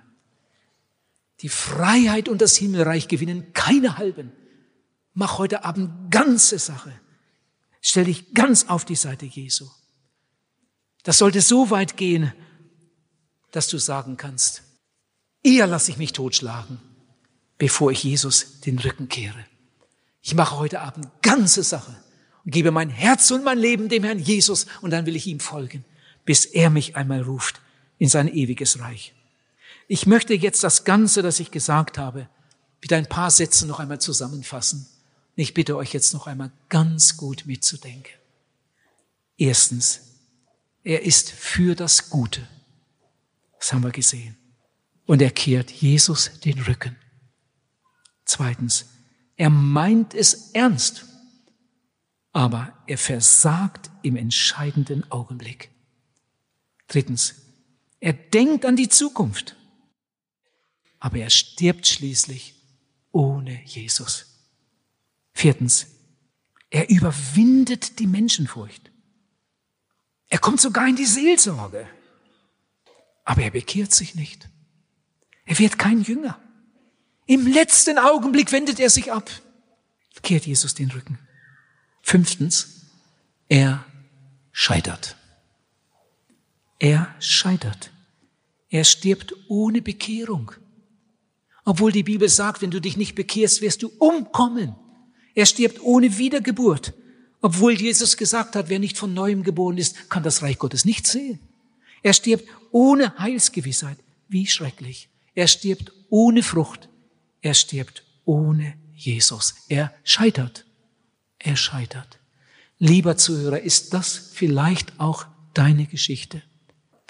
Die Freiheit und das Himmelreich gewinnen keine halben. Mach heute Abend ganze Sache. Stell dich ganz auf die Seite Jesu. Das sollte so weit gehen, dass du sagen kannst, eher lasse ich mich totschlagen, bevor ich Jesus den Rücken kehre. Ich mache heute Abend ganze Sache und gebe mein Herz und mein Leben dem Herrn Jesus und dann will ich ihm folgen, bis er mich einmal ruft in sein ewiges Reich. Ich möchte jetzt das Ganze, das ich gesagt habe, mit ein paar Sätzen noch einmal zusammenfassen. Ich bitte euch jetzt noch einmal ganz gut mitzudenken. Erstens, er ist für das Gute. Das haben wir gesehen. Und er kehrt Jesus den Rücken. Zweitens, er meint es ernst, aber er versagt im entscheidenden Augenblick. Drittens, er denkt an die Zukunft, aber er stirbt schließlich ohne Jesus. Viertens, er überwindet die Menschenfurcht. Er kommt sogar in die Seelsorge, aber er bekehrt sich nicht. Er wird kein Jünger. Im letzten Augenblick wendet er sich ab, kehrt Jesus den Rücken. Fünftens, er scheitert. Er scheitert. Er stirbt ohne Bekehrung. Obwohl die Bibel sagt, wenn du dich nicht bekehrst, wirst du umkommen. Er stirbt ohne Wiedergeburt. Obwohl Jesus gesagt hat, wer nicht von neuem geboren ist, kann das Reich Gottes nicht sehen. Er stirbt ohne Heilsgewissheit. Wie schrecklich. Er stirbt ohne Frucht. Er stirbt ohne Jesus. Er scheitert. Er scheitert. Lieber Zuhörer, ist das vielleicht auch deine Geschichte?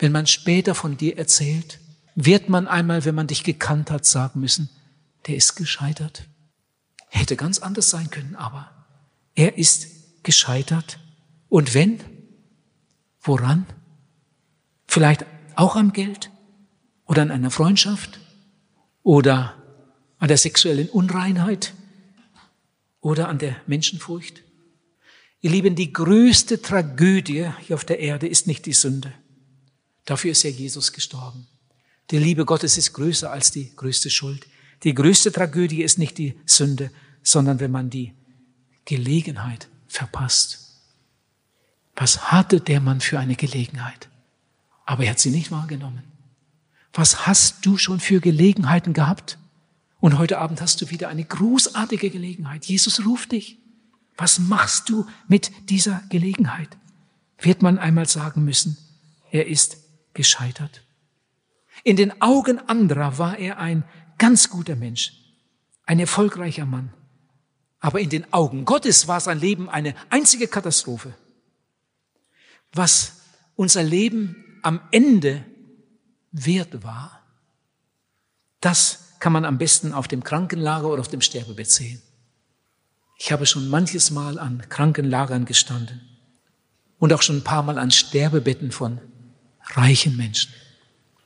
Wenn man später von dir erzählt, wird man einmal, wenn man dich gekannt hat, sagen müssen, der ist gescheitert. Hätte ganz anders sein können, aber er ist gescheitert. Und wenn? Woran? Vielleicht auch am Geld oder an einer Freundschaft oder an der sexuellen Unreinheit oder an der Menschenfurcht? Ihr Lieben, die größte Tragödie hier auf der Erde ist nicht die Sünde. Dafür ist ja Jesus gestorben. Die Liebe Gottes ist größer als die größte Schuld. Die größte Tragödie ist nicht die Sünde, sondern wenn man die Gelegenheit verpasst. Was hatte der Mann für eine Gelegenheit? Aber er hat sie nicht wahrgenommen. Was hast du schon für Gelegenheiten gehabt? Und heute Abend hast du wieder eine großartige Gelegenheit. Jesus ruft dich. Was machst du mit dieser Gelegenheit? Wird man einmal sagen müssen, er ist gescheitert. In den Augen anderer war er ein ganz guter Mensch, ein erfolgreicher Mann. Aber in den Augen Gottes war sein Leben eine einzige Katastrophe. Was unser Leben am Ende wert war, das kann man am besten auf dem Krankenlager oder auf dem Sterbebett sehen. Ich habe schon manches Mal an Krankenlagern gestanden und auch schon ein paar Mal an Sterbebetten von reichen Menschen.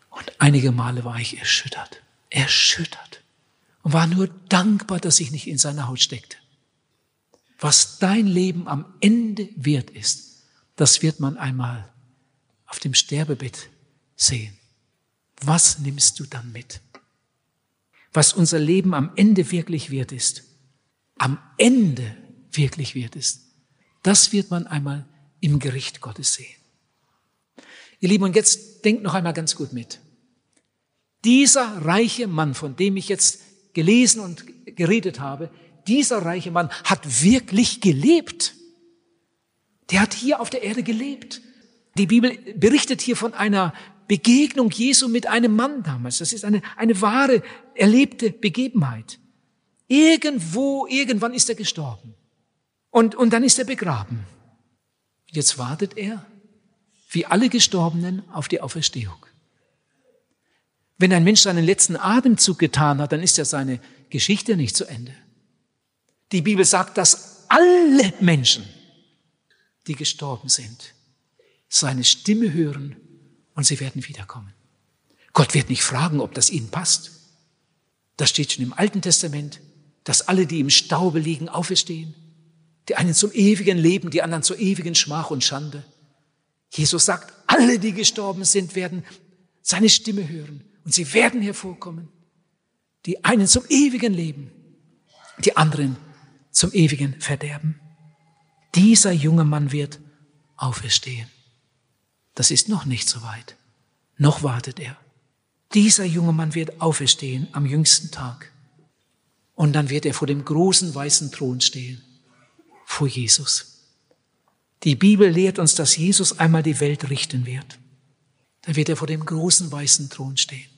Und einige Male war ich erschüttert, erschüttert und war nur dankbar, dass ich nicht in seiner Haut steckte. Was dein Leben am Ende wert ist, das wird man einmal auf dem Sterbebett sehen. Was nimmst du dann mit? was unser Leben am Ende wirklich wert ist, am Ende wirklich wert ist, das wird man einmal im Gericht Gottes sehen. Ihr Lieben, und jetzt denkt noch einmal ganz gut mit. Dieser reiche Mann, von dem ich jetzt gelesen und geredet habe, dieser reiche Mann hat wirklich gelebt. Der hat hier auf der Erde gelebt. Die Bibel berichtet hier von einer Begegnung Jesu mit einem Mann damals. Das ist eine, eine wahre, erlebte Begebenheit. Irgendwo, irgendwann ist er gestorben. Und, und dann ist er begraben. Jetzt wartet er, wie alle Gestorbenen, auf die Auferstehung. Wenn ein Mensch seinen letzten Atemzug getan hat, dann ist ja seine Geschichte nicht zu Ende. Die Bibel sagt, dass alle Menschen, die gestorben sind, seine Stimme hören und sie werden wiederkommen. Gott wird nicht fragen, ob das ihnen passt. Das steht schon im Alten Testament, dass alle, die im Staube liegen, auferstehen. Die einen zum ewigen Leben, die anderen zur ewigen Schmach und Schande. Jesus sagt, Alle, die gestorben sind, werden seine Stimme hören und sie werden hervorkommen. Die einen zum ewigen Leben, die anderen zum ewigen Verderben. Dieser junge Mann wird auferstehen. Das ist noch nicht so weit. Noch wartet er. Dieser junge Mann wird auferstehen am jüngsten Tag. Und dann wird er vor dem großen weißen Thron stehen, vor Jesus. Die Bibel lehrt uns, dass Jesus einmal die Welt richten wird. Dann wird er vor dem großen weißen Thron stehen.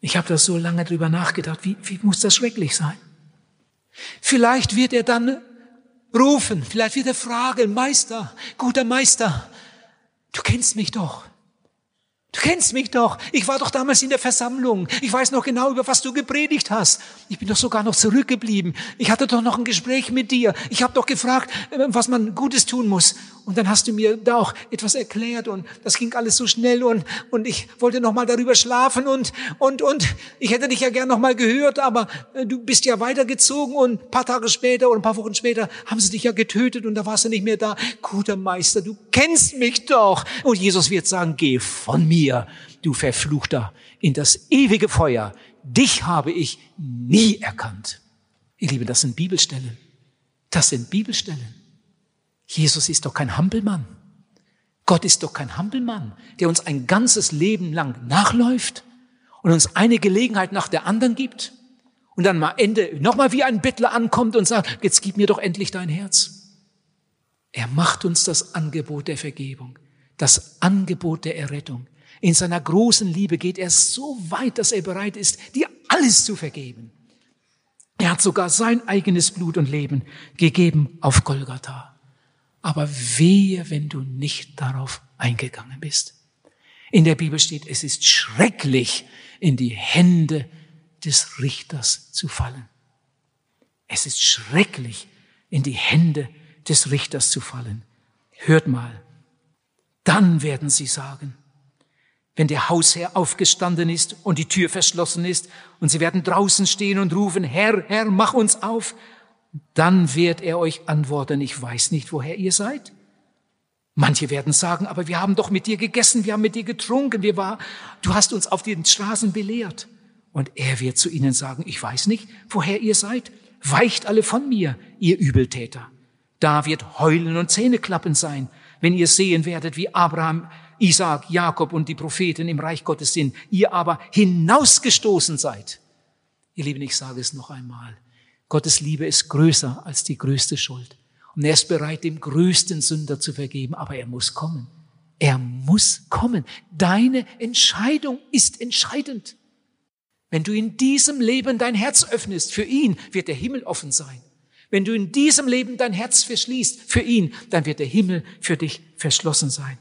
Ich habe da so lange drüber nachgedacht, wie, wie muss das schrecklich sein? Vielleicht wird er dann rufen, vielleicht wird er fragen, Meister, guter Meister, du kennst mich doch. Du kennst mich doch. Ich war doch damals in der Versammlung. Ich weiß noch genau, über was du gepredigt hast. Ich bin doch sogar noch zurückgeblieben. Ich hatte doch noch ein Gespräch mit dir. Ich habe doch gefragt, äh, was man Gutes tun muss. Und dann hast du mir da auch etwas erklärt und das ging alles so schnell und, und ich wollte noch mal darüber schlafen und, und, und ich hätte dich ja gern noch mal gehört, aber äh, du bist ja weitergezogen und ein paar Tage später oder ein paar Wochen später haben sie dich ja getötet und da warst du nicht mehr da. Guter Meister, du kennst mich doch. Und Jesus wird sagen, geh von mir mir, du Verfluchter, in das ewige Feuer. Dich habe ich nie erkannt. Ihr Lieben, das sind Bibelstellen. Das sind Bibelstellen. Jesus ist doch kein Hampelmann. Gott ist doch kein Hampelmann, der uns ein ganzes Leben lang nachläuft und uns eine Gelegenheit nach der anderen gibt und dann am Ende nochmal wie ein Bettler ankommt und sagt, jetzt gib mir doch endlich dein Herz. Er macht uns das Angebot der Vergebung, das Angebot der Errettung. In seiner großen Liebe geht er so weit, dass er bereit ist, dir alles zu vergeben. Er hat sogar sein eigenes Blut und Leben gegeben auf Golgatha. Aber wehe, wenn du nicht darauf eingegangen bist. In der Bibel steht, es ist schrecklich, in die Hände des Richters zu fallen. Es ist schrecklich, in die Hände des Richters zu fallen. Hört mal, dann werden sie sagen, wenn der Hausherr aufgestanden ist und die Tür verschlossen ist und sie werden draußen stehen und rufen, Herr, Herr, mach uns auf, dann wird er euch antworten, ich weiß nicht, woher ihr seid. Manche werden sagen, aber wir haben doch mit dir gegessen, wir haben mit dir getrunken, wir war, du hast uns auf den Straßen belehrt. Und er wird zu ihnen sagen, ich weiß nicht, woher ihr seid. Weicht alle von mir, ihr Übeltäter. Da wird Heulen und Zähneklappen sein, wenn ihr sehen werdet, wie Abraham Isaac, Jakob und die Propheten im Reich Gottes sind, ihr aber hinausgestoßen seid. Ihr Lieben, ich sage es noch einmal. Gottes Liebe ist größer als die größte Schuld. Und er ist bereit, dem größten Sünder zu vergeben, aber er muss kommen. Er muss kommen. Deine Entscheidung ist entscheidend. Wenn du in diesem Leben dein Herz öffnest, für ihn wird der Himmel offen sein. Wenn du in diesem Leben dein Herz verschließt für ihn, dann wird der Himmel für dich verschlossen sein.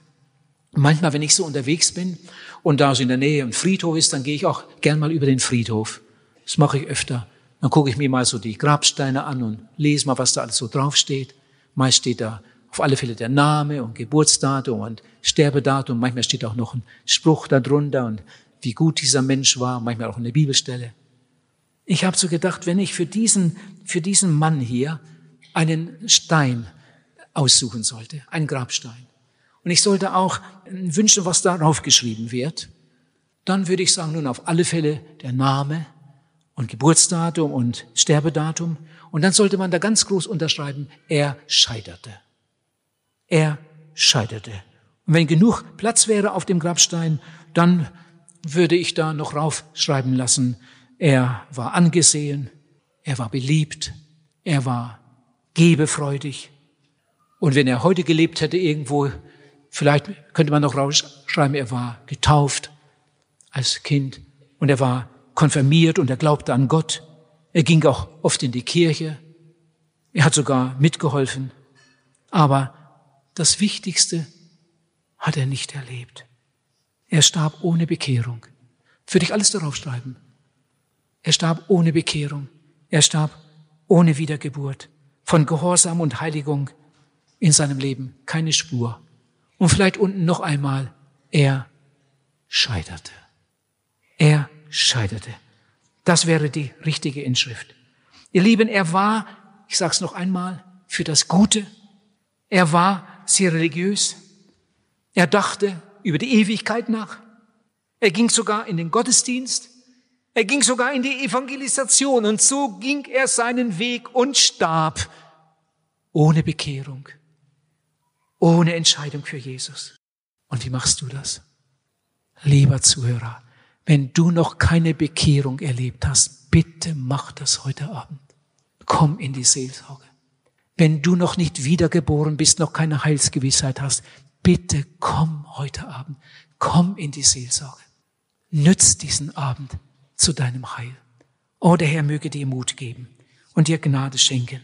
Manchmal, wenn ich so unterwegs bin und da so in der Nähe ein Friedhof ist, dann gehe ich auch gern mal über den Friedhof. Das mache ich öfter. Dann gucke ich mir mal so die Grabsteine an und lese mal, was da alles so draufsteht. Meist steht da auf alle Fälle der Name und Geburtsdatum und Sterbedatum. Manchmal steht auch noch ein Spruch darunter und wie gut dieser Mensch war. Manchmal auch eine Bibelstelle. Ich habe so gedacht, wenn ich für diesen, für diesen Mann hier einen Stein aussuchen sollte, einen Grabstein, und ich sollte auch wünschen, was darauf geschrieben wird, dann würde ich sagen, nun auf alle Fälle der Name und Geburtsdatum und Sterbedatum. Und dann sollte man da ganz groß unterschreiben, er scheiterte. Er scheiterte. Und wenn genug Platz wäre auf dem Grabstein, dann würde ich da noch raufschreiben lassen, er war angesehen, er war beliebt, er war gebefreudig. Und wenn er heute gelebt hätte irgendwo Vielleicht könnte man noch rausschreiben, er war getauft als Kind und er war konfirmiert und er glaubte an Gott. Er ging auch oft in die Kirche. Er hat sogar mitgeholfen. Aber das Wichtigste hat er nicht erlebt. Er starb ohne Bekehrung. Würde ich alles darauf schreiben. Er starb ohne Bekehrung. Er starb ohne Wiedergeburt. Von Gehorsam und Heiligung in seinem Leben keine Spur. Und vielleicht unten noch einmal, er scheiterte. Er scheiterte. Das wäre die richtige Inschrift. Ihr Lieben, er war, ich sage es noch einmal, für das Gute. Er war sehr religiös. Er dachte, über die Ewigkeit nach. Er ging sogar in den Gottesdienst. Er ging sogar in die Evangelisation. Und so ging er seinen Weg und starb ohne Bekehrung, ohne Entscheidung für Jesus. Und wie machst du das? Lieber Zuhörer, wenn du noch keine Bekehrung erlebt hast, bitte mach das heute Abend. Komm in die Seelsorge. Wenn du noch nicht wiedergeboren bist, noch keine Heilsgewissheit hast, bitte komm heute Abend. Komm in die Seelsorge. Nütz diesen Abend zu deinem Heil. Oh, der Herr möge dir Mut geben und dir Gnade schenken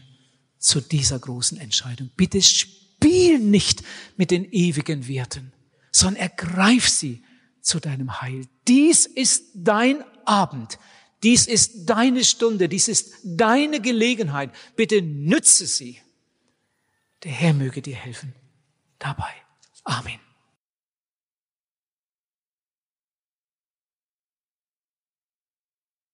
zu dieser großen Entscheidung. Bitte spiel nicht mit den ewigen Werten, sondern ergreif sie zu deinem Heil. Dies ist dein Abend. Dies ist deine Stunde. Dies ist deine Gelegenheit. Bitte nütze sie. Der Herr möge dir helfen dabei. Amen.